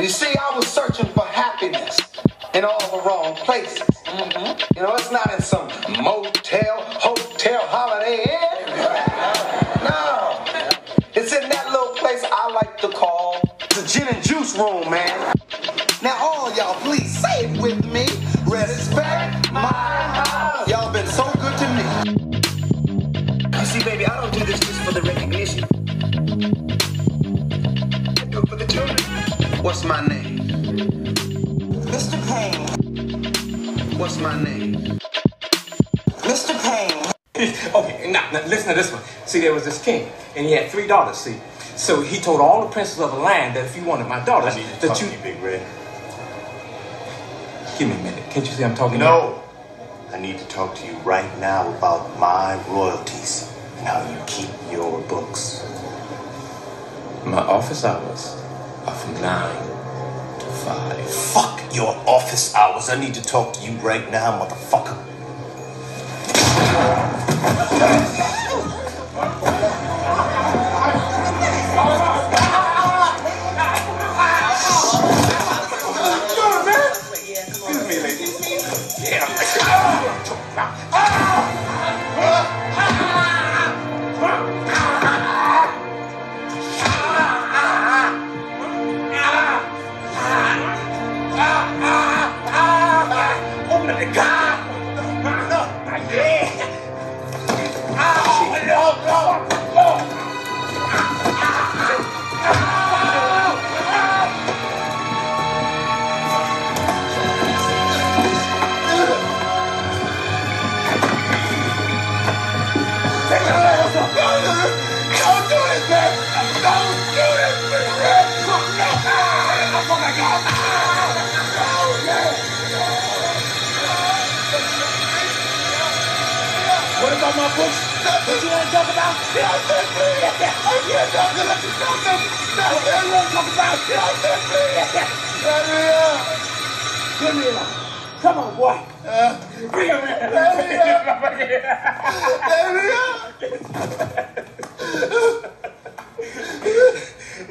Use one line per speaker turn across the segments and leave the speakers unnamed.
You see, I was searching for happiness in all the wrong places. Mm-hmm. You know, it's not in some motel, hotel, holiday inn. No. It's in that little place I like to call the gin and juice room, man. Now, all y'all, please What's my name?
Mr. Payne.
okay, now, now listen to this one. See, there was this king, and he had three daughters. See, so he told all the princes of the land that if you wanted my daughters,
I need to
that
talk
you
to you, Big Red.
give me a minute. Can't you see I'm talking?
No. I need to talk to you right now about my royalties and how you keep your books.
My office hours are from nine to five.
Fuck your office hours. I need to talk to you right now, motherfucker.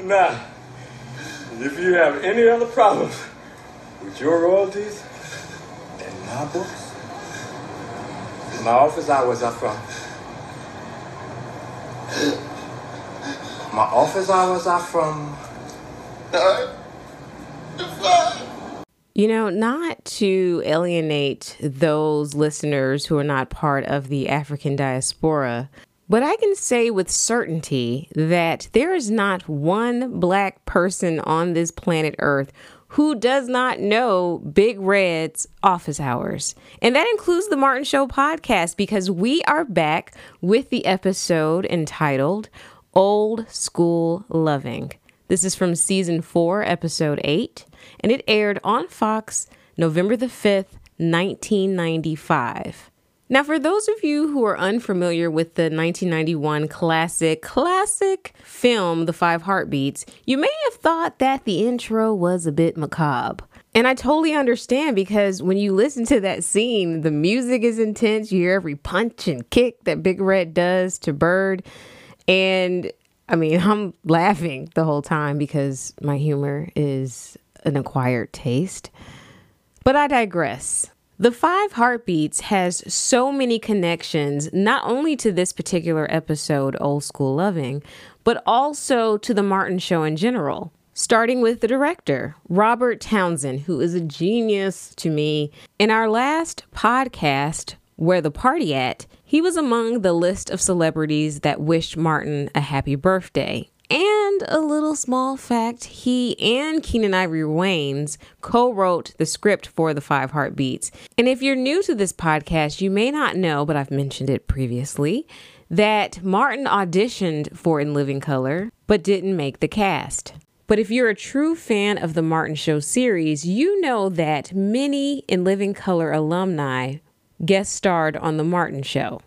Now, if you have any other problems with your royalties and my books, my office hours are from. My office hours are from.
You know, not to alienate those listeners who are not part of the African diaspora, but I can say with certainty that there is not one black person on this planet Earth who does not know Big Red's office hours. And that includes the Martin Show podcast because we are back with the episode entitled Old School Loving. This is from season four, episode eight, and it aired on Fox November the 5th, 1995. Now, for those of you who are unfamiliar with the 1991 classic, classic film, The Five Heartbeats, you may have thought that the intro was a bit macabre. And I totally understand because when you listen to that scene, the music is intense. You hear every punch and kick that Big Red does to Bird. And I mean, I'm laughing the whole time because my humor is an acquired taste. But I digress. The Five Heartbeats has so many connections, not only to this particular episode, Old School Loving, but also to The Martin Show in general. Starting with the director, Robert Townsend, who is a genius to me. In our last podcast, Where the Party At, he was among the list of celebrities that wished Martin a happy birthday. And a little small fact he and Keenen Ivory Wayans co wrote the script for The Five Heartbeats. And if you're new to this podcast, you may not know, but I've mentioned it previously, that Martin auditioned for In Living Color, but didn't make the cast. But if you're a true fan of the Martin Show series, you know that many In Living Color alumni guest starred on The Martin Show.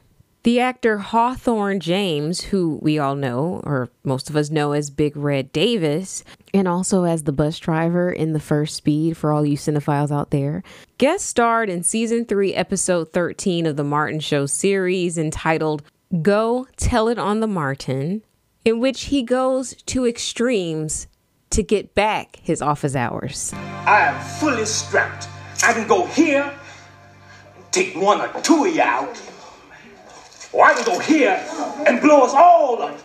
The actor Hawthorne James, who we all know, or most of us know as Big Red Davis, and also as the bus driver in The First Speed for all you cinephiles out there, guest starred in season 3, episode 13 of The Martin Show series entitled Go Tell It on the Martin, in which he goes to extremes to get back his office hours.
I am fully strapped. I can go here, take one or two of you out, or I can go here and blow us all up.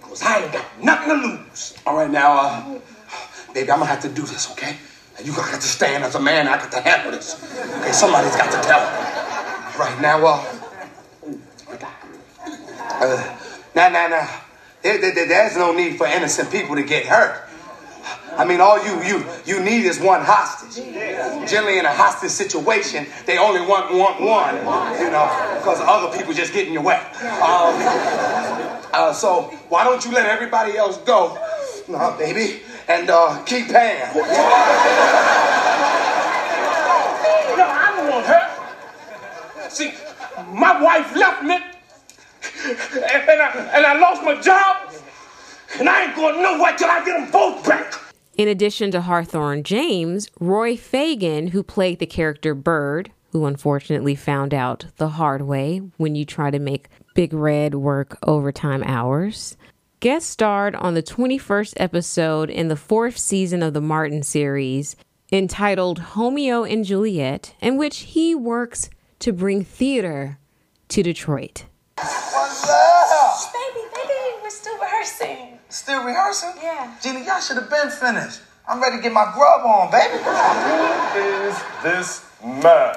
Because I ain't got nothing to lose.
All right, now, uh, baby, I'm gonna have to do this, okay? And you got to stand as a man. I got to handle this. Okay, somebody's got to tell. Right now, uh, uh now, now, now, there, there, there's no need for innocent people to get hurt. I mean, all you you you need is one hostage. Generally, in a hostage situation, they only want want one, you know, because other people just get in your way. Um, uh, so why don't you let everybody else go, uh, baby, and uh, keep paying?
No, I don't want her. See, my wife left me, and, I, and I lost my job, and I ain't going nowhere till I get them both back.
In addition to Hawthorne James, Roy Fegan, who played the character Bird, who unfortunately found out the hard way when you try to make Big Red work overtime hours, guest starred on the 21st episode in the fourth season of the Martin series entitled Homeo and Juliet, in which he works to bring theater to Detroit.
What's up?
Baby, baby, we're still rehearsing.
Still rehearsing?
Yeah.
Gina, y'all should have been finished. I'm ready to get my grub on, baby.
Who is this man?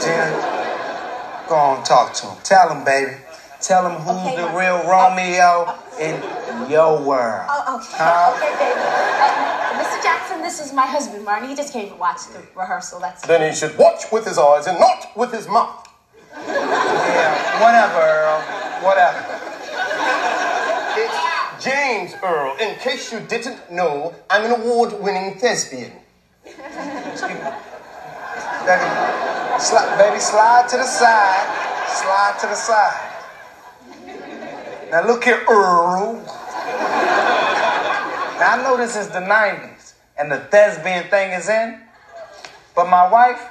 Gina, go on, talk to him. Tell him, baby. Tell him who's
Okay,
the
ma-
real Romeo in your world.
Oh, okay.
Huh?
Okay, baby. Uh, Mr. Jackson, this is my husband, Marnie. He just came to watch the rehearsal. That's
Then he should watch with his eyes and not with his mouth.
Yeah, whatever, Earl. Whatever.
James Earl. In case you didn't know, I'm an award-winning thespian.
Baby, sli- baby, slide to the side. Slide to the side. Now look here, Earl. Now I know this is the 90s and the thespian thing is in, but my wife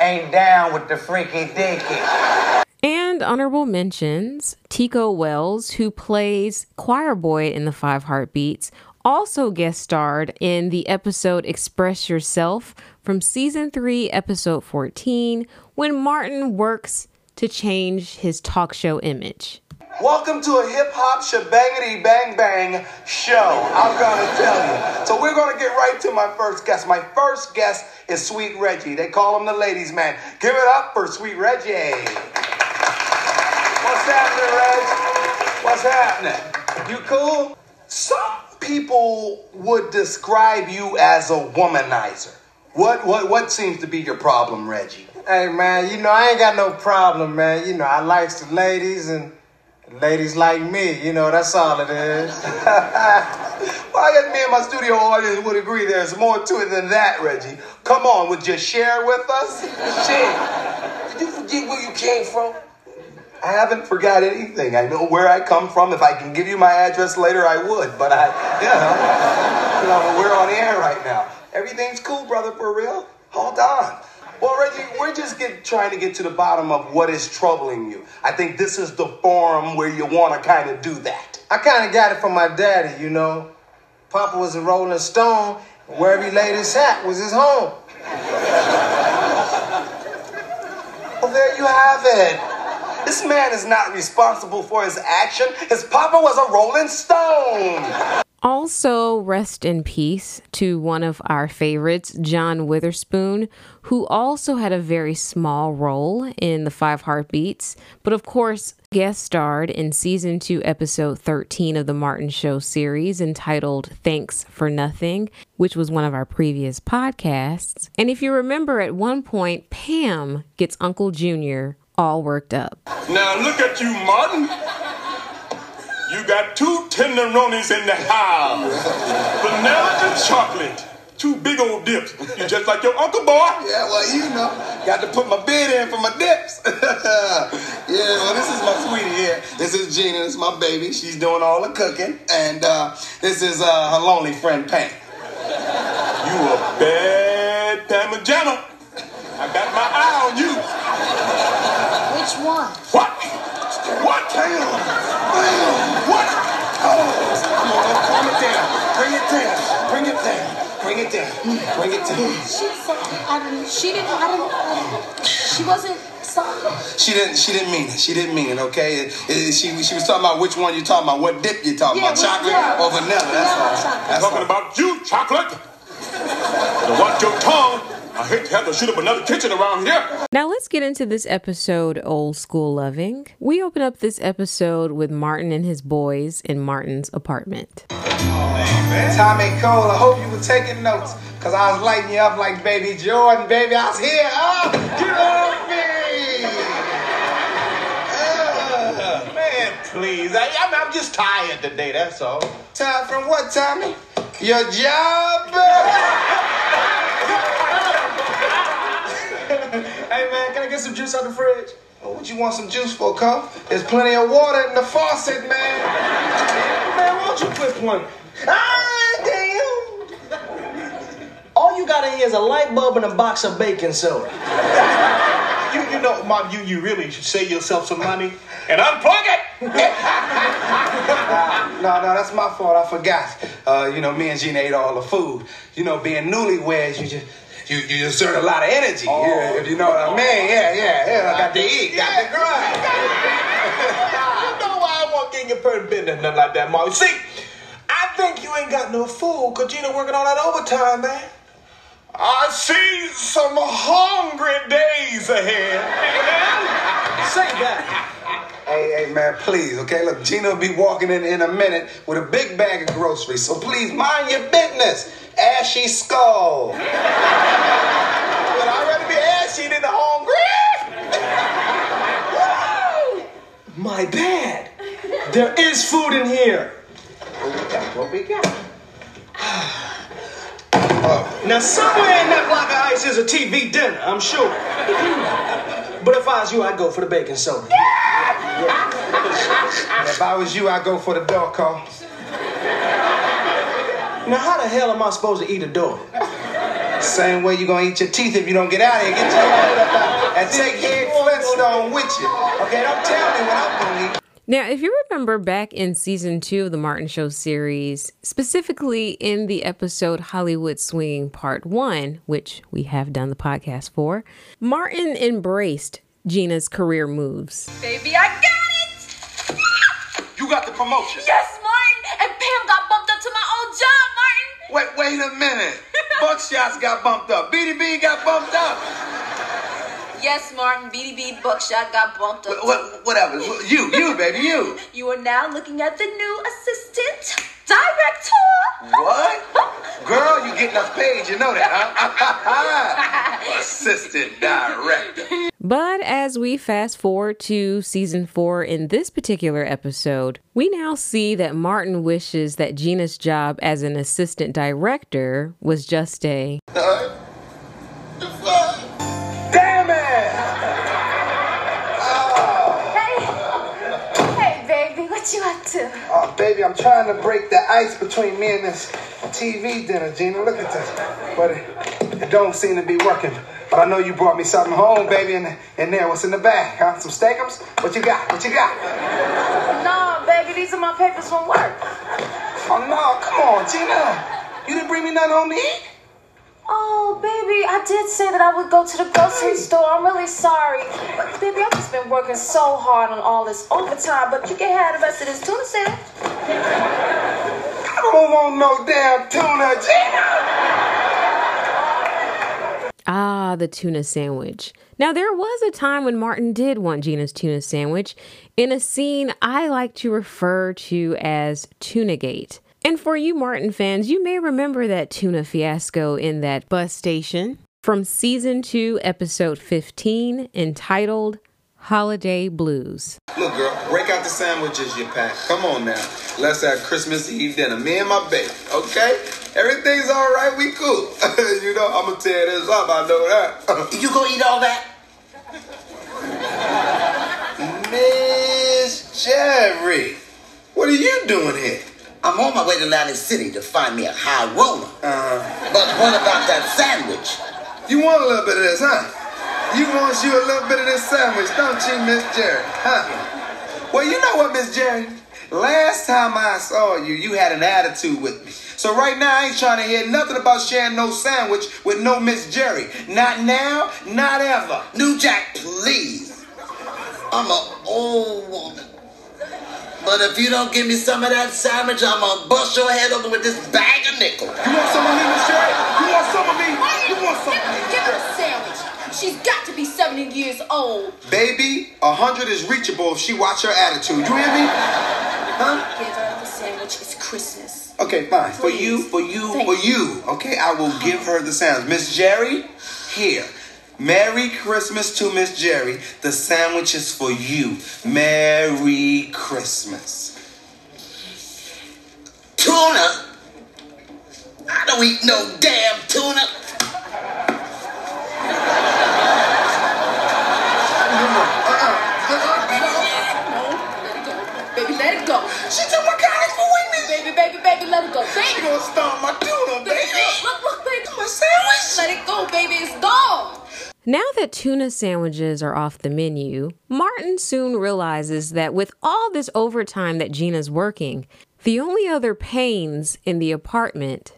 ain't down with the freaky dicky.
And honorable mentions Tico Wells, who plays Choir Boy in the Five Heartbeats, also guest starred in the episode Express Yourself from season 3, episode 14, when Martin works to change his talk show image.
Welcome to a hip hop shebangity bang bang show. I'm gonna tell you. So we're gonna get right to my first guest. My first guest is Sweet Reggie. They call him the ladies' man. Give it up for Sweet Reggie. What's happening, Reg? What's happening? You cool? Some people would describe you as a womanizer. What what what seems to be your problem, Reggie?
Hey man, you know I ain't got no problem, man. You know I likes the ladies and ladies like me. You know that's all it is.
Well, I guess me and my studio audience would agree there's more to it than that, Reggie. Come on, would you share with us?
Shit, did you forget where you came from?
I haven't forgot anything. I know where I come from. If I can give you my address later, I would. But I, you know, you know, we're on air right now. Everything's cool, brother, for real. Hold on. Well, Reggie, we're just get, trying to get to the bottom of what is troubling you. I think this is the forum where you want to kind of do that.
I kind of got it from my daddy. You know, Papa was a Rolling Stone. Wherever he laid his hat was his home.
Well, there you have it. This man is not responsible for his action. His papa was a Rolling Stone.
Also, rest in peace to one of our favorites, John Witherspoon, who also had a very small role in The Five Heartbeats, but of course, guest starred in season 2, episode 13 of The Martin Show series entitled Thanks for Nothing, which was one of our previous podcasts. And if you remember, at one point, Pam gets Uncle Junior all worked up.
Now look at you, Martin. You got two tenderonis in the house. Vanilla and chocolate. Two big old dips. You just like your uncle boy.
Yeah, well, you know, got to put my bid in for my dips. yeah, well, this is my sweetie here. This is Gina. This is my baby. She's doing all the cooking. And uh, this is uh, her lonely friend, Pam.
You a bad Pamela Jenna. I got my eye on you.
There's one.
What? What?
Damn. Damn. What? Oh. Come on, calm it down. Bring it down. Bring it down. Bring it down. Bring it down.
She said, I didn't, she didn't, I didn't, I she wasn't sorry.
She didn't. She didn't mean it. She didn't mean it. Okay. It, it, she she was talking about which one you're talking about. What dip you're talking
yeah,
about? Chocolate
yeah.
or vanilla? That's all. That's
talking
all.
about you, chocolate. Watch your tongue. I hate to have to shoot up another kitchen around here.
Now let's get into this episode, Old School Loving. We open up this episode with Martin and his boys in Martin's apartment.
Tommy Cole, I hope you were taking notes. Cause I was lighting you up like baby Jordan, baby. I was here. Oh, get off me. Uh,
Man, please. I, I'm, I'm just tired today, that's all.
time from what, Tommy? Your job?
get some juice out the fridge?
Oh, what you want some juice for, Cole? There's plenty of water in the faucet, man.
Man, why don't you quit playing?
Ah, damn.
All you got in here is a light bulb and a box of baking soda.
You, you know, Mom, you, you really should save yourself some money and unplug it.
No, no, that's my fault. I forgot. Uh, you know, me and Gina ate all the food. You know, being newlyweds, you just you you exert a lot of energy. Yeah, if you know what I mean. Yeah, yeah, yeah. I got to eat, got to grind.
you know why I won't get your perfect business, nothing like that, Mom. See, I think you ain't got no food because Gina working all that overtime, man.
I see some hungry days ahead.
Say that.
Hey, hey, man, please, okay? Look, Gina will be walking in in a minute with a big bag of groceries. So please mind your business. Ashy skull.
But I'd rather be ashy than hungry. My bad. There is food in here.
What we got?
Oh, now, somewhere in that block of ice is a TV dinner, I'm sure. But if I was you, I'd go for the baking soda.
If I was you, I'd go for the dog call.
Now, how the hell am I supposed to eat a dog?
Same way you're gonna eat your teeth if you don't get out of here. Get your head up out and take Head Flintstone with you. Okay, don't tell me what I'm gonna eat.
Now, if you remember back in season two of the Martin Show series, specifically in the episode Hollywood Swinging Part One, which we have done the podcast for, Martin embraced Gina's career moves.
Baby, I got it!
You got the promotion.
Yes, Martin! And Pam got bumped up to my old job, Martin!
Wait, wait a minute. Buckshots got bumped up. BDB got bumped up.
Yes, Martin, BDB Buckshot got bumped up.
Wh- wh- whatever. You, you, baby, you.
You are now looking at the new assistant director.
What? Girl, you getting us paid. You know that, huh? Assistant director.
But as we fast forward to season four in this particular episode, we now see that Martin wishes that Gina's job as an assistant director was just a
Damn
what you up to?
Oh, baby, I'm trying to break the ice between me and this TV dinner, Gina. Look at this. But it, it don't seem to be working. But I know you brought me something home, baby, and, in there. What's in the bag, huh? Some steakums? What you got? What you got?
No, baby, these are my papers from work.
Oh, no, come on, Gina. You didn't bring me nothing home to eat?
Oh, baby, I did say that I would go to the grocery store. I'm really sorry. But, baby, I've just been working so hard on all this overtime, but you can have the rest of this tuna sandwich.
I don't want no damn tuna, Gina.
Ah, the tuna sandwich. Now, there was a time when Martin did want Gina's tuna sandwich in a scene I like to refer to as Tunagate. And for you Martin fans, you may remember that tuna fiasco in that bus station from season 2, episode 15, entitled Holiday Blues.
Look, girl, break out the sandwiches you packed. Come on now. Let's have Christmas Eve dinner. Me and my baby, okay? Everything's all right. We cool. you know, I'm gonna tear this up. I know that.
You gonna eat all that?
Miss Jerry, what are you doing here?
I'm on my way to Atlantic City to find me a high roller.
Uh,
But what about that sandwich?
you want a little bit of this, huh? You want you a little bit of this sandwich, don't you, Miss Jerry? Huh? Well, you know what, Miss Jerry? last time I saw you, you had an attitude with me. So right now, I ain't trying to hear nothing about sharing no sandwich with no Miss Jerry. Not now, not ever.
New Jack, please. I'm an old woman. But if you don't give me some of that sandwich, I'm gonna bust your head open with this bag of nickels.
You want some of me, Miss Jerry? You want some of me? You want some
Give,
of me?
give her a sandwich. She's got to be 70 years old.
Baby, a hundred is reachable if she watch her attitude. You hear me? Huh?
Give her the sandwich. It's Christmas.
Okay, fine. For you, for you,
Thank
for
you.
you. Okay, I will give her the sandwich. Miss Jerry, here. Merry Christmas to Miss Jerry. The sandwich is for you. Merry Christmas.
Tuna? I don't eat no damn tuna.
Baby, let it go.
She took my college for weakness.
Baby, baby, baby, let it go. Baby,
gonna stomp my tuna,
baby. Look, look, baby.
My sandwich?
Let it go, baby. It's gone.
Now that tuna sandwiches are off the menu, Martin soon realizes that with all this overtime that Gina's working, the only other pains in the apartment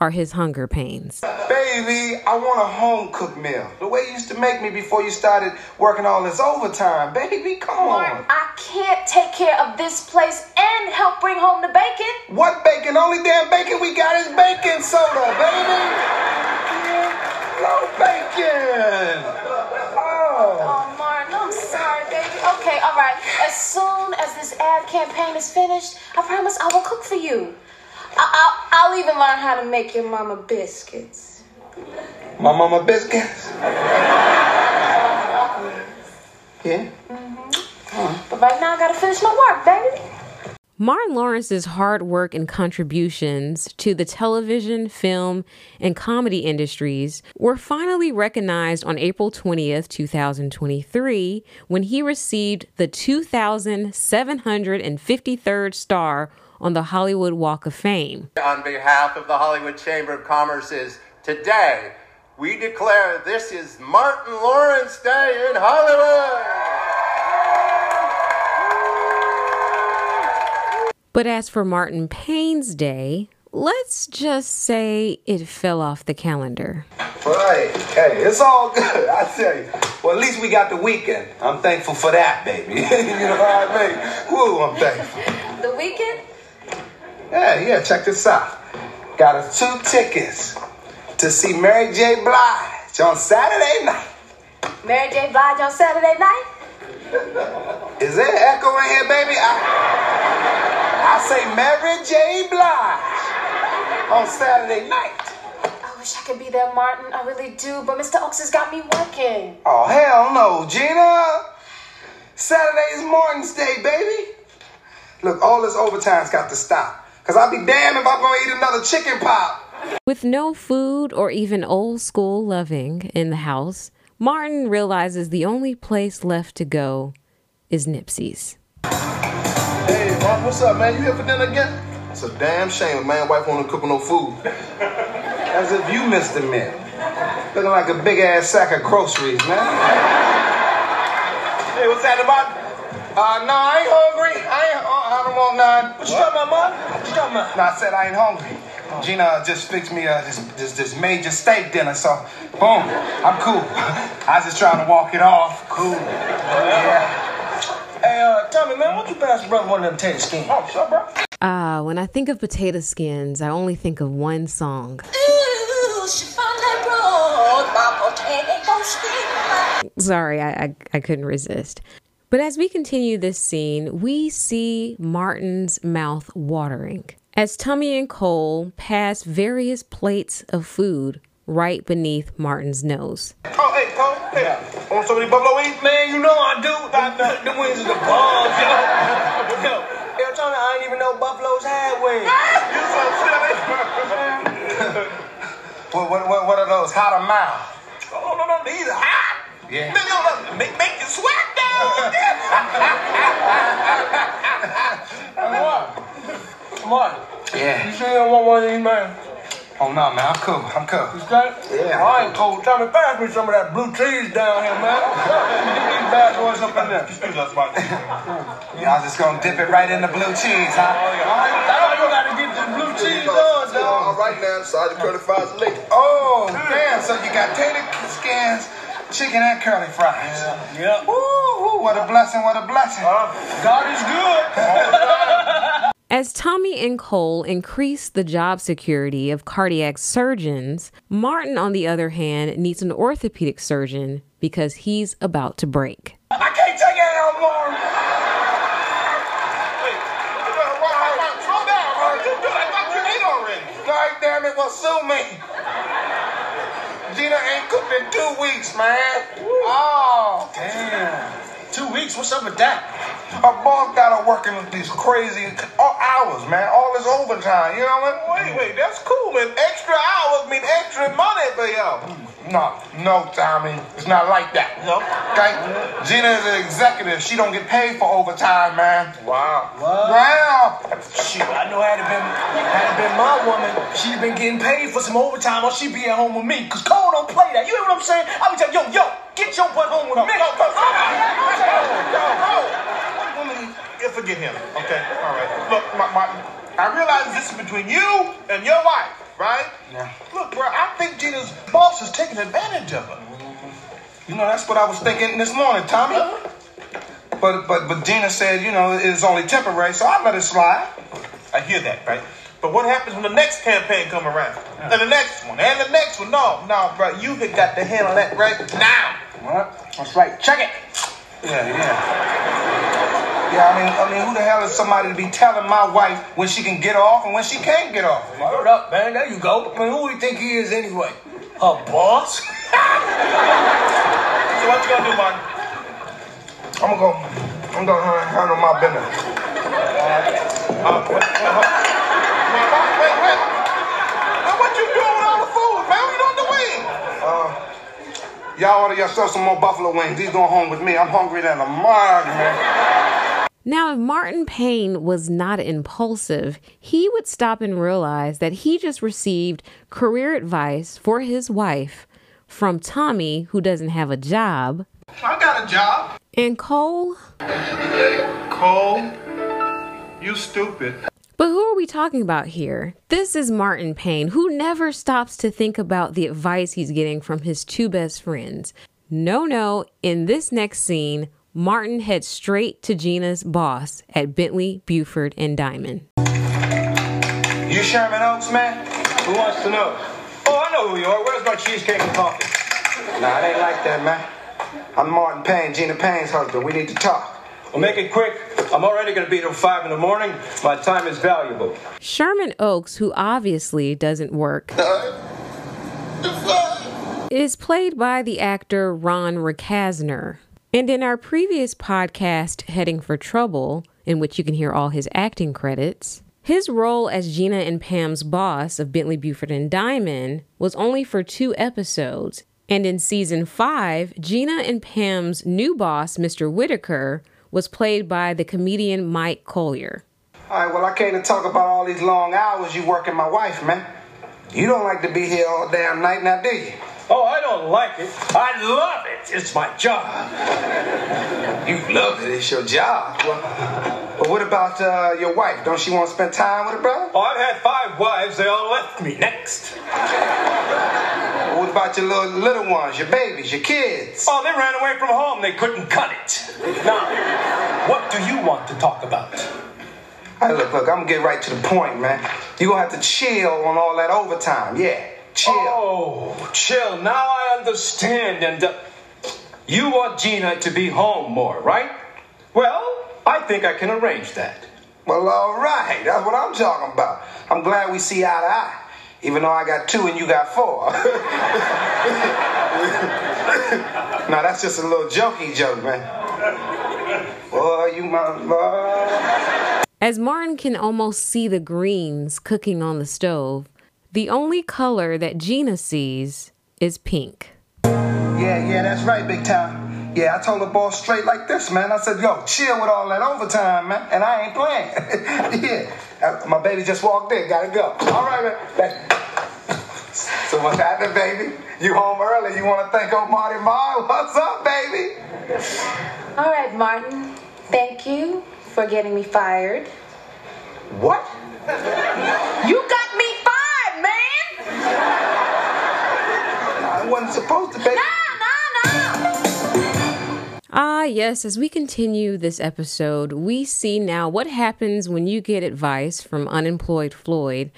are his hunger pains.
Baby, I want a home cooked meal. The way you used to make me before you started working all this overtime. Baby, come
Martin,
on.
I can't take care of this place and help bring home the bacon.
What bacon? Only damn bacon we got is baking soda, baby. No bacon. Oh.
Oh, Martin, I'm sorry, baby. Okay, all right. As soon as this ad campaign is finished, I promise I will cook for you. I- I'll, I'll even learn how to make your mama biscuits.
My mama biscuits. Yeah. Mm-hmm. Huh.
But right now, I gotta finish my work, baby.
Martin Lawrence's hard work and contributions to the television, film, and comedy industries were finally recognized on April 20th, 2023, when he received the 2,753rd star on the Hollywood Walk of Fame.
On behalf of the Hollywood Chamber of Commerce's today, we declare this is Martin Lawrence Day in Hollywood.
But as for Martin Payne's Day, let's just say it fell off the calendar.
Right. Hey, it's all good. I tell you. Well, at least we got the weekend. I'm thankful for that, baby. you know what I mean? Woo, I'm thankful.
The weekend?
Yeah, yeah, check this out. Got us two tickets to see Mary J. Blige on Saturday night.
Mary J. Blige on Saturday night?
Is there echo in here, baby? I, I say Mary J. Blige on Saturday night.
I wish I could be there, Martin. I really do. But Mr. Oaks has got me working.
Oh, hell no, Gina. Saturday's Martin's Day, baby. Look, all this overtime's got to stop. Because I'll be damned if I'm going to eat another chicken pop.
With no food or even old school loving in the house, Martin realizes the only place left to go is Nipsey's.
Mark, what's up, man? You here for dinner again? It's a damn shame a man wife won't cook no food.
As if you missed a meal. Looking like a big ass sack of groceries, man.
Hey, what's that about?
Uh, no, I ain't hungry. I ain't. Uh, I don't want none.
What you talking about, man? What you talking about?
No, I said I ain't hungry. Gina just fixed me uh, this, this this major steak dinner, so boom, I'm cool. I was just trying to walk it off. Cool. Yeah.
Hey, uh, tell me, man, why don't you pass brother one of them tater skins? Oh, sure, bro.
Ah, when I think of potato skins, I only think of one song.
Ooh, she found that road, my potato skin.
Sorry, I, I, I couldn't resist. But as we continue this scene, we see Martin's mouth watering as Tummy and Cole pass various plates of food right beneath Martin's nose.
Oh, hey, Cole. Hey, want some of these buffalo wings? Man, you know I do. The, the wings is the bombs, yo. Yo, yo, Tony, I didn't even know buffaloes had wings. you so silly.
What, what, what, what are those? Hot or mild?
Oh, no, no, these are hot.
Yeah.
Man, you know, make, make you sweat down. Mark, Mark,
Yeah.
you sure you don't want one of these, man?
Oh no, man, I'm cool. I'm cool.
You got it?
Yeah.
I ain't cold. Tommy, pass me some of that blue cheese down here, man. Get these bad boys up in there. Excuse us, Mike.
Y'all just gonna dip it right in the blue cheese, huh?
Now you gotta get this blue cheese on,
All
dog.
right now, Sergeant Curly Fries late.
Oh, damn. So you got tater skins, chicken, and curly fries. Yeah.
Yep.
Woo, woo, what a blessing, what a blessing.
Uh, God is good.
As Tommy and Cole increase the job security of cardiac surgeons, Martin, on the other hand, needs an orthopedic surgeon because he's about to break.
I can't take it no more.
Slow down, man. You do it. What you already?
God damn it, well, sue me. Gina ain't cooked in two weeks, man. Oh,
Damn. Two weeks? What's up with that?
Her boss got her working these crazy hours, man. All this overtime, you know what?
Wait, wait, that's cool, man. Extra hours mean extra money for y'all.
No, no, Tommy. It's not like that.
No?
Okay? Gina is an executive. She don't get paid for overtime, man.
Wow.
Wow.
Shoot, I know had it been had it been my woman, she'd been getting paid for some overtime or she'd be at home with me. Cause Cole don't play that. You know what I'm saying? I be telling yo, yo, get your butt home with me.
Go, go, go. Go, go. Woman, you forget him. Okay, all right. Look, my, my, I realize this is between you and your wife, right?
Yeah.
Look, bro, I think Gina's boss is taking advantage of her.
You know, that's what I was thinking this morning, Tommy. But but but Gina said, you know, it's only temporary, so I let it slide.
I hear that, right? But what happens when the next campaign come around? And the next one, and the next one? No, no, bro, you had got to handle that right now.
What? That's right. Check it. Yeah, yeah. Yeah, I mean, I mean, who the hell is somebody to be telling my wife when she can get off and when she can't get off?
Word up, man. There you go. I mean, who do you think he is anyway? Her boss?
So what you gonna do, Martin?
I'm gonna go. I'm gonna handle my business.
Uh, what, what, what, wait, wait, wait. Now, what you doing with all the food, man? We on the way.
Y'all order yourself some more buffalo wings. These going home with me. I'm hungry than a mug, man.
Now, if Martin Payne was not impulsive, he would stop and realize that he just received career advice for his wife from Tommy, who doesn't have a job,
I got a job.
and Cole.
Cole, you stupid.
But who are we talking about here? This is Martin Payne, who never stops to think about the advice he's getting from his two best friends. No, no, in this next scene, Martin heads straight to Gina's boss at Bentley, Buford, and Diamond.
You Sherman Oaks, man?
Who wants to know? Oh, I know who you are. Where's my cheesecake and coffee?
Nah, it ain't like that, man. I'm Martin Payne, Gina Payne's husband. We need to talk.
Well, make it quick. I'm already going to be till 5 in the morning. My time is valuable.
Sherman Oaks, who obviously doesn't work, is played by the actor Ron Recasner. And in our previous podcast, Heading for Trouble, in which you can hear all his acting credits, his role as Gina and Pam's boss of Bentley Buford and Diamond was only for two episodes. And in season five, Gina and Pam's new boss, Mr. Whitaker, was played by the comedian Mike Colyar.
All right, well, I came to talk about all these long hours you working my wife, man. You don't like to be here all damn night, now, do you?
Oh, I don't like it. I love it. It's my job.
You love it. It's your job. Well, but what about uh, your wife? Don't she want to spend time with her brother?
Oh, I've had five wives. They all left me. Next.
What about your little little ones, your babies, your kids?
Oh, they ran away from home. They couldn't cut it. Now, what do you want to talk about?
Hey, look, look, I'm gonna get right to the point, man. You're gonna have to chill on all that overtime. Yeah, chill.
Oh, chill. Now I understand. And uh, you want Gina to be home more, right? Well, I think I can arrange that.
Well, all right. That's what I'm talking about. I'm glad we see eye to eye. Even though I got two and you got four. now that's just a little jokey joke, man. Boy, you my boy.
As Martin can almost see the greens cooking on the stove, the only color that Gina sees is pink.
Yeah, yeah, that's right, big time. Yeah, I told the boss straight like this, man. I said, yo, chill with all that overtime, man. And I ain't playing. yeah. Uh, My baby just walked in. Gotta go. All right, man. Back. So what's happening, baby? You home early. You want to thank old Marty Marr? What's up, baby?
All right, Martin. Thank you for getting me fired.
What?
You got me fired, man!
I wasn't supposed to, baby.
Ah, yes, as we continue this episode, we see now what happens when you get advice from unemployed Floyd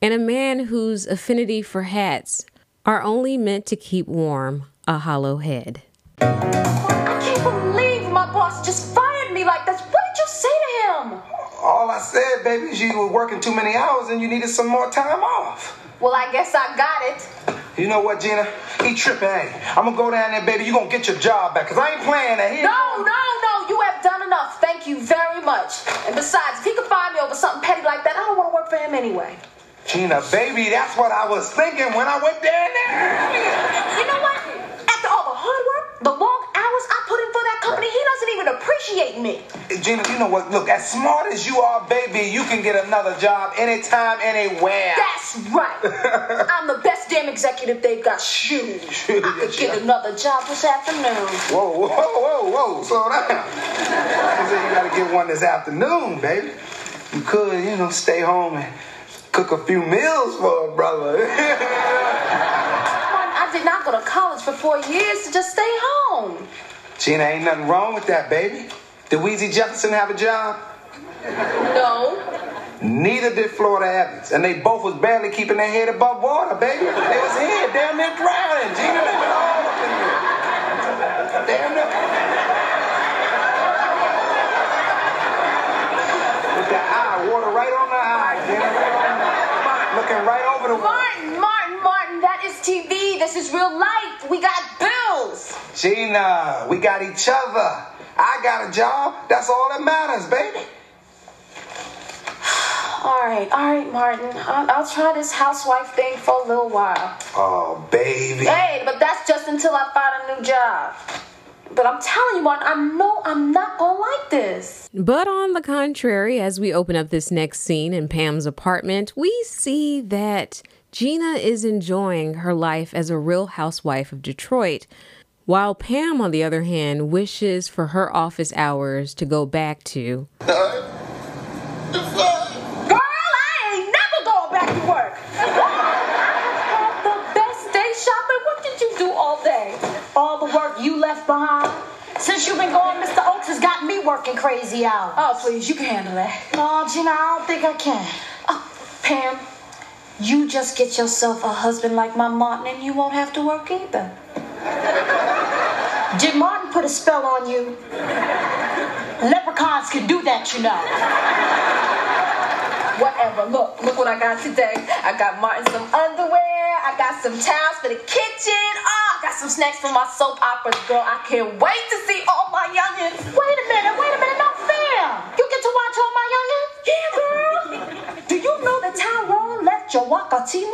and a man whose affinity for hats are only meant to keep warm a hollow head.
I can't believe my boss just
I said, baby, you were working too many hours and you needed some more time off.
Well, I guess I got it.
You know what, Gina? He tripping, hey. I'm gonna go down there, baby. You gonna get your job back, cause I ain't playing that. He
No, no, no. You have done enough. Thank you very much. And besides, if he could find me over something petty like that, I don't want to work for him anyway.
Gina, baby, that's what I was thinking when I went down there.
You know what? After all the hard work, the long hours I put in for that company, he doesn't even appreciate me.
Gina, you know what? Look, as smart as you are, baby, you can get another job anytime, anywhere.
That's right. I'm the best damn executive they've got. Shoot. I could get another job this afternoon.
Whoa, whoa, whoa, whoa, slow down. You gotta get one this afternoon, baby. You could, you know, stay home and cook a few meals for a brother.
I did not go to college for four years to just stay home.
Gina, ain't nothing wrong with that, baby. Did Weezy Jefferson have a job?
No.
Neither did Florida Evans. And they both was barely keeping their head above water, baby. They was here, damn near drowning. Gina, they been all up in here. Damn near. With the eye, water right on the eye, Gina. Right on the, looking right over the water.
Martin, Martin, Martin, that is TV. This is real life. We got bills.
Gina, we got each other. I got a job. That's all that matters, baby.
All right, all right, Martin. I'll, I'll try this housewife thing for a little while.
Oh, baby.
Hey, but that's just until I find a new job. But I'm telling you, Martin, I know I'm not gonna like this.
But on the contrary, as we open up this next scene in Pam's apartment, we see that Gina is enjoying her life as a real housewife of Detroit, while Pam, on the other hand, wishes for her office hours to go back to
Girl, I ain't never going back to work. I had the best day shopping. What did you do all day?
All the work you left behind. Since you've been gone, Mr. Oaks has got me working crazy hours.
Oh, please, you can handle that.
No, Gina, I don't think I can.
Oh, Pam, you just get yourself a husband like my Martin and you won't have to work either.
Did Martin put a spell on you? Leprechauns can do that, you know.
Whatever. Look, look what I got today. I got Martin some underwear. I got some towels for the kitchen. Oh, I got some snacks for my soap operas, girl. I can't wait to see all my youngins.
Wait a minute, wait a minute, no fair. You get
Jawakatima?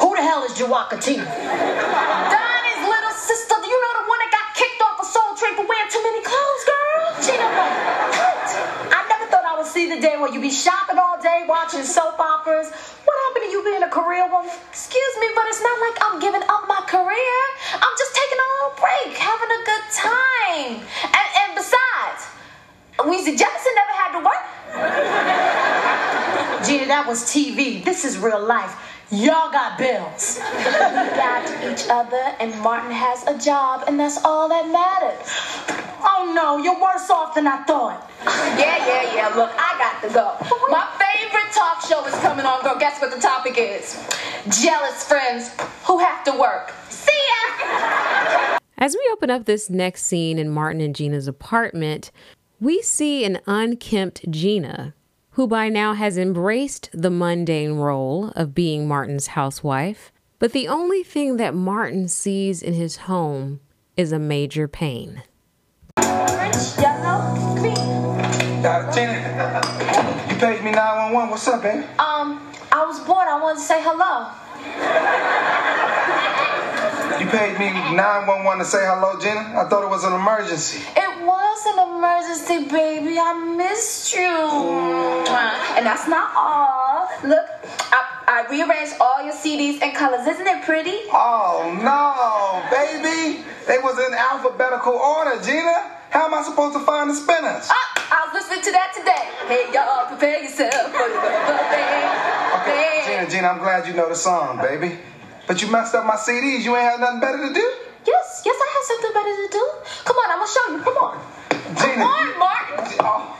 Who the hell is Jawakatima?
Donnie's little sister. Do you know the one that got kicked off of Soul Train for wearing too many clothes, girl?
Gina, what? I never thought I would see the day where you be shopping all day, watching soap operas. What happened to you being a career woman?
Excuse me, but it's not like I'm giving up my career. I'm just taking a little break, having a good time. And, and besides, Weezy Jefferson never had to work.
Gina, that was TV. This is real life. Y'all got bills.
We got each other, and Martin has a job, and that's all that matters.
Oh no, you're worse off than I thought.
Yeah, yeah, yeah. Look, I got to go. My favorite talk show is coming on, girl. Guess what the topic is? Jealous friends who have to work. See ya!
As we open up this next scene in Martin and Gina's apartment, we see an unkempt Gina, who by now has embraced the mundane role of being Martin's housewife. But the only thing that Martin sees in his home is a major pain.
Orange, yellow, green.
Uh, Gina, you paged me 911. What's up, baby?
Um, I was bored. I wanted to say hello.
You paid me 911 to say hello, Gina? I thought it was an emergency.
It was an emergency, baby. I missed you. And that's not all.
Oh, look, I, I rearranged all your CDs and colors. Isn't it pretty?
Oh no, baby. They was in alphabetical order, Gina. How am I supposed to find the spinners?
Ah, I was listening to that today. Hey, y'all, prepare yourself for the birthday.
Okay, Gina, Gina, I'm glad you know the song, baby. But you messed up my CDs. You ain't had nothing better to do?
Yes, yes, I have something better to do. Come on, I'm gonna show you. Come on.
Gina.
Come on, Martin.
Oh.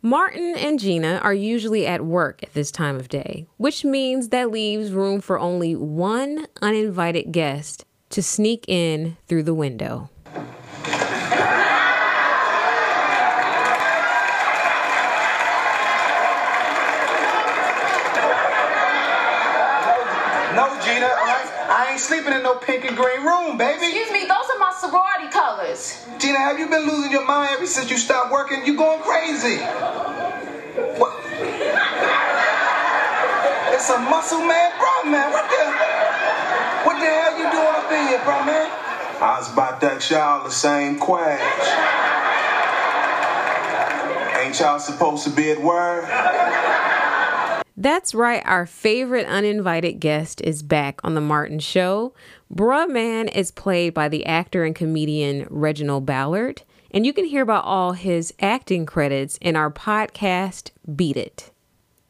Martin and Gina are usually at work at this time of day, which means that leaves room for only one uninvited guest to sneak in through the window.
No, Gina, all right? I ain't sleeping in no pink and green room, baby.
Excuse me, those are my sorority colors.
Gina, have you been losing your mind ever since you stopped working? You going crazy. What? It's a muscle man, Bruh Man. What the? What the hell you doing up in here, Bruh Man?
I was about to ask y'all the same question. Ain't y'all supposed to be at work?
That's right, our favorite uninvited guest is back on The Martin Show. Bruh Man is played by the actor and comedian Reginald Ballard, and you can hear about all his acting credits in our podcast, Beat It.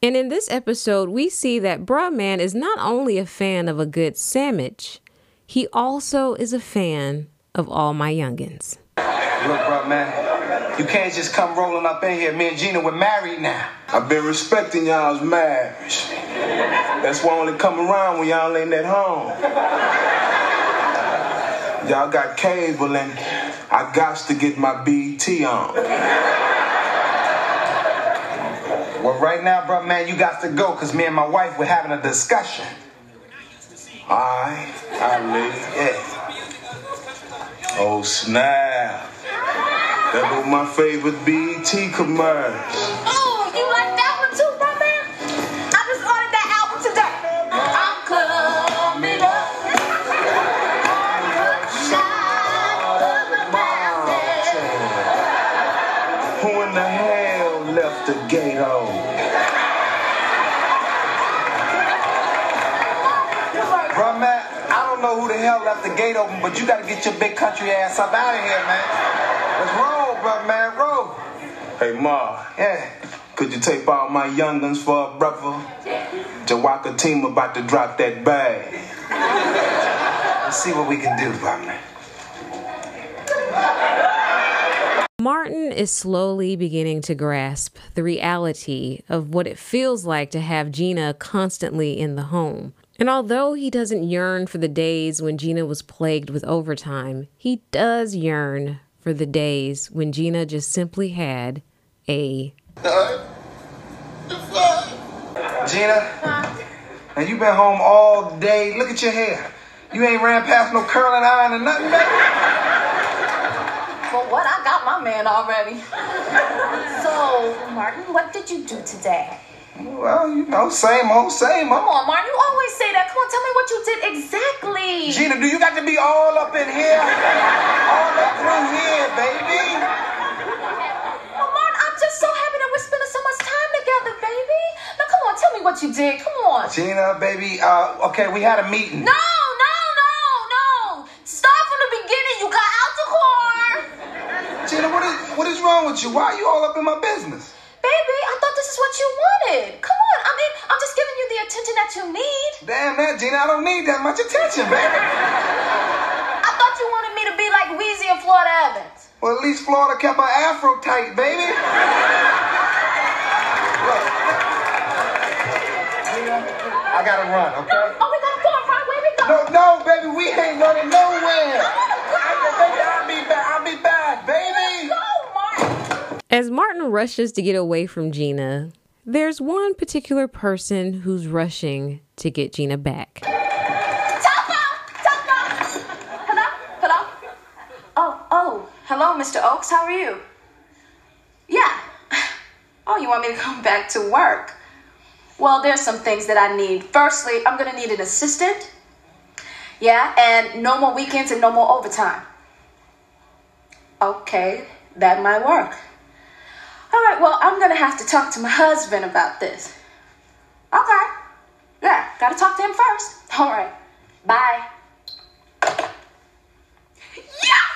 And in this episode, we see that Bruh Man is not only a fan of a good sandwich, he also is a fan of all my youngins.
Look, Bruh Man, you can't just come rolling up in here. Me and Gina, we're married now.
I've been respecting y'all's marriage. That's why I only come around when y'all ain't at home. Y'all got cable and I got to get my BT on.
Well, right now, Bruh Man, you got to go because me and my wife, we're having a discussion.
Alright, I live.
Yeah.
Oh, snap. That was my favorite BT commercial.
Oh, you like that one too, Bruh Man? I just ordered that album today. I'm coming up.
Who in the hell left the gate open?
Bruh Man, I don't know who the hell left the gate open, but you got to get your big country ass up out of here, man. Let's roll, Bruh Man, roll.
Hey, Ma,
Yeah.
could you tape out my youngins for a brother? Jawaka team about to drop that bag.
Let's see what we can do, Bruh Man.
Martin is slowly beginning to grasp the reality of what it feels like to have Gina constantly in the home. And although he doesn't yearn for the days when Gina was plagued with overtime, he does yearn for the days when Gina just simply had a
Gina, now you been home all day. Look at your hair. You ain't ran past no curling iron or nothing, baby.
For what? I got my man already. So, Martin, what did you do today?
Well, you know, same old, same old.
Come on, Martin, you always say that. Come on, tell me what you did exactly.
Gina, do you got to be all up in here? All up through here, baby.
Well, Martin, I'm just so happy that we're spending so much time together, baby. Now, come on, tell me what you did. Come on.
Gina, baby, uh, okay, we had a meeting.
No, no, no, no. Start from the beginning. You got out the car.
Gina, what is what is wrong with you? Why are you all up in my business?
Baby, I thought this is what you wanted. Come on. I mean, I'm just giving you the attention that you need.
Damn Gina, I don't need that much attention, baby.
I thought you wanted me to be like Weezy and Florida Evans.
Well, at least Florida kept her afro tight, baby. Look. Gina, I gotta run, okay?
Oh, we gotta go right where we go.
No, no, baby, we ain't running nowhere. I'll be back. I'll be back, baby.
Go, Martin.
As Martin rushes to get away from Gina, there's one particular person who's rushing to get Gina back.
Hello? Hello? Oh, oh. Hello, Mr. Oakes. How are you? Yeah. Oh, you want me to come back to work? Well, there's some things that I need. Firstly, I'm going to need an assistant. Yeah, and no more weekends and no more overtime. Okay, that might work. All right, well, I'm going to have to talk to my husband about this. Okay. Yeah, gotta talk to him first. All right. Bye. Yes!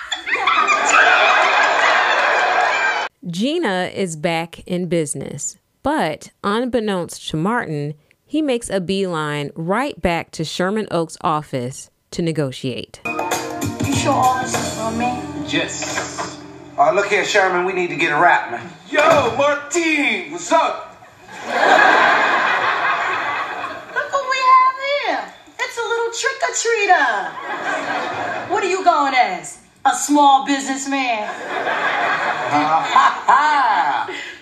Gina is back in business, but unbeknownst to Martin, he makes a beeline right back to Sherman Oak's office to negotiate.
You sure all this is for me?
Yes. Uh, look here, Sherman, we need to get a wrap, man.
Yo, Martine, what's up?
Look what we have here. It's a little trick or treater. What are you going as? A small businessman.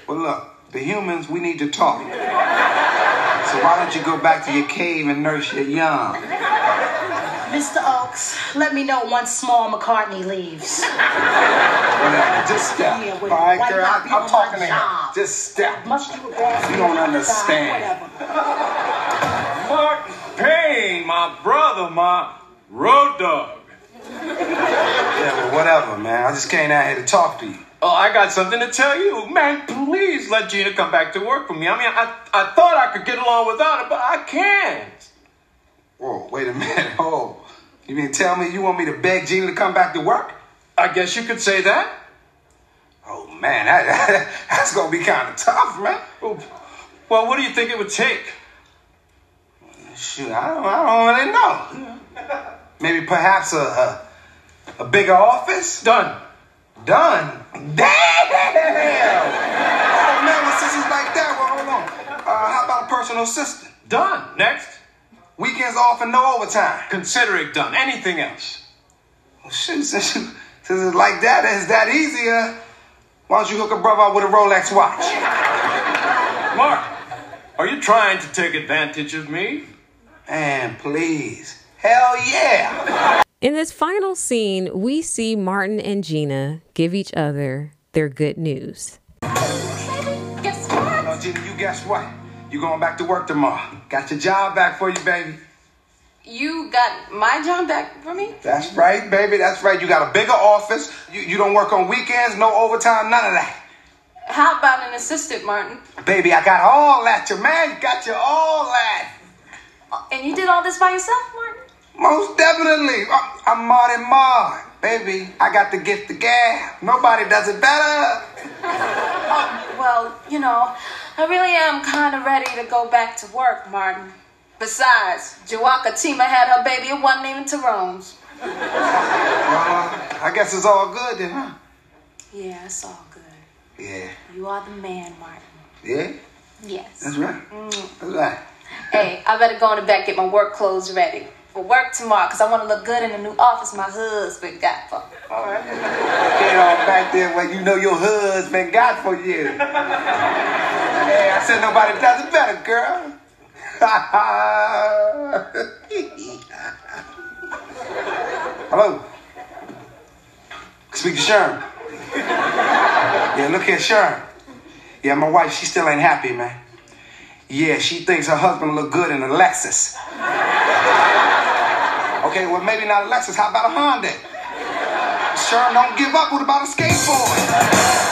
well, look, the humans, we need to talk. So why don't you go back to your cave and nurse your young?
Mr. Oakes, let me know once small McCartney leaves.
Whatever, just step.
Yeah,
All right,
why
girl, I, I'm talking to
job?
Just step.
Must you
You don't understand.
Mark Payne, my brother, my road dog.
Yeah, well, whatever, man. I just came out here to talk to you.
Oh, I got something to tell you. Man, please let Gina come back to work for me. I mean, I, I thought I could get along without her, but I can't.
Whoa, wait a minute. Oh, you mean tell me you want me to beg Gina to come back to work?
I guess you could say that.
Oh, man, that, that's going to be kind of tough, man.
Well, what do you think it would take?
Shoot, I don't, I don't really know. Maybe perhaps a, a, a bigger office?
Done.
Done? Damn! Oh, man, with sisters like that, well, hold on. Uh, how about a personal assistant?
Done. Next.
Weekends off and no overtime.
Consider it done. Anything else?
Well, shoot, since, you, since it's like that, it's that easier. Why don't you hook a brother up with a Rolex watch?
Mark, are you trying to take advantage of me?
Man, please. Hell yeah.
In this final scene, we see Martin and Gina give each other their good news.
Baby, guess what?
No, Gina, you guess what? You going back to work tomorrow. Got your job back for you, baby.
You got my job back for me?
That's right, baby. That's right. You got a bigger office. You, you don't work on weekends, no overtime, none of that.
How about an assistant, Martin?
Baby, I got all that. Your man got you all that.
And you did all this by yourself, Martin?
Most definitely. I'm Martin Marr. Baby, I got the gift of gab. Nobody does it better.
Oh, well, you know, I really am kind of ready to go back to work, Martin. Besides, Jawaka Tima had her baby, it wasn't even Tyrone's.
Well, I guess it's all good then, huh?
Yeah, it's all good.
Yeah.
You are the man, Martin.
Yeah?
Yes.
That's right.
Mm.
That's right.
Hey, I better go in the back get my work clothes ready for work tomorrow because I want to look good in the new office my husband got for me. All right.
Get on back there where you know your husband got for you. hey, I said nobody does it better, girl. Hello. Speak to Sharon. Yeah, look here, Sharon. Yeah, my wife, she still ain't happy, man. Yeah, she thinks her husband look good in a Lexus. Okay, well, maybe not a Lexus. How about a Honda? Sharon, don't give up. What about a skateboard?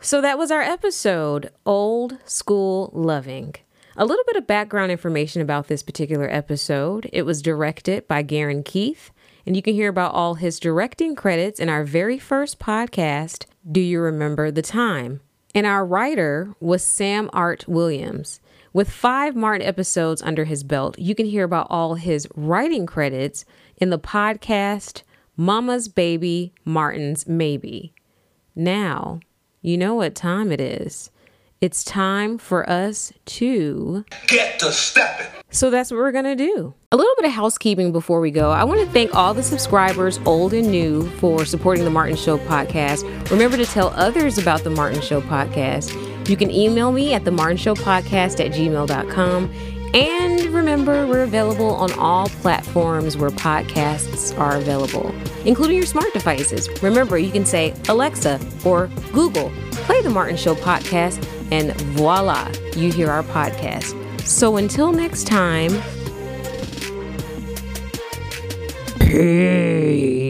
So that was our episode, Old School Loving. A little bit of background information about this particular episode. It was directed by Gerren Keith, and you can hear about all his directing credits in our very first podcast, Do You Remember the Time? And our writer was Samm-Art Williams. With five Martin episodes under his belt, you can hear about all his writing credits in the podcast Mama's Baby, Martin's Maybe. Now, you know what time it is. It's time for us to
get to stepping.
So that's what we're going to do. A little bit of housekeeping before we go. I want to thank all the subscribers, old and new, for supporting the Martin Show podcast. Remember to tell others about the Martin Show podcast. You can email me at the Martin Show podcast at gmail.com. And remember, we're available on all platforms where podcasts are available, including your smart devices. Remember, you can say, Alexa or Google, play the Martin Show podcast, and voila, you hear our podcast. So until next time, peace.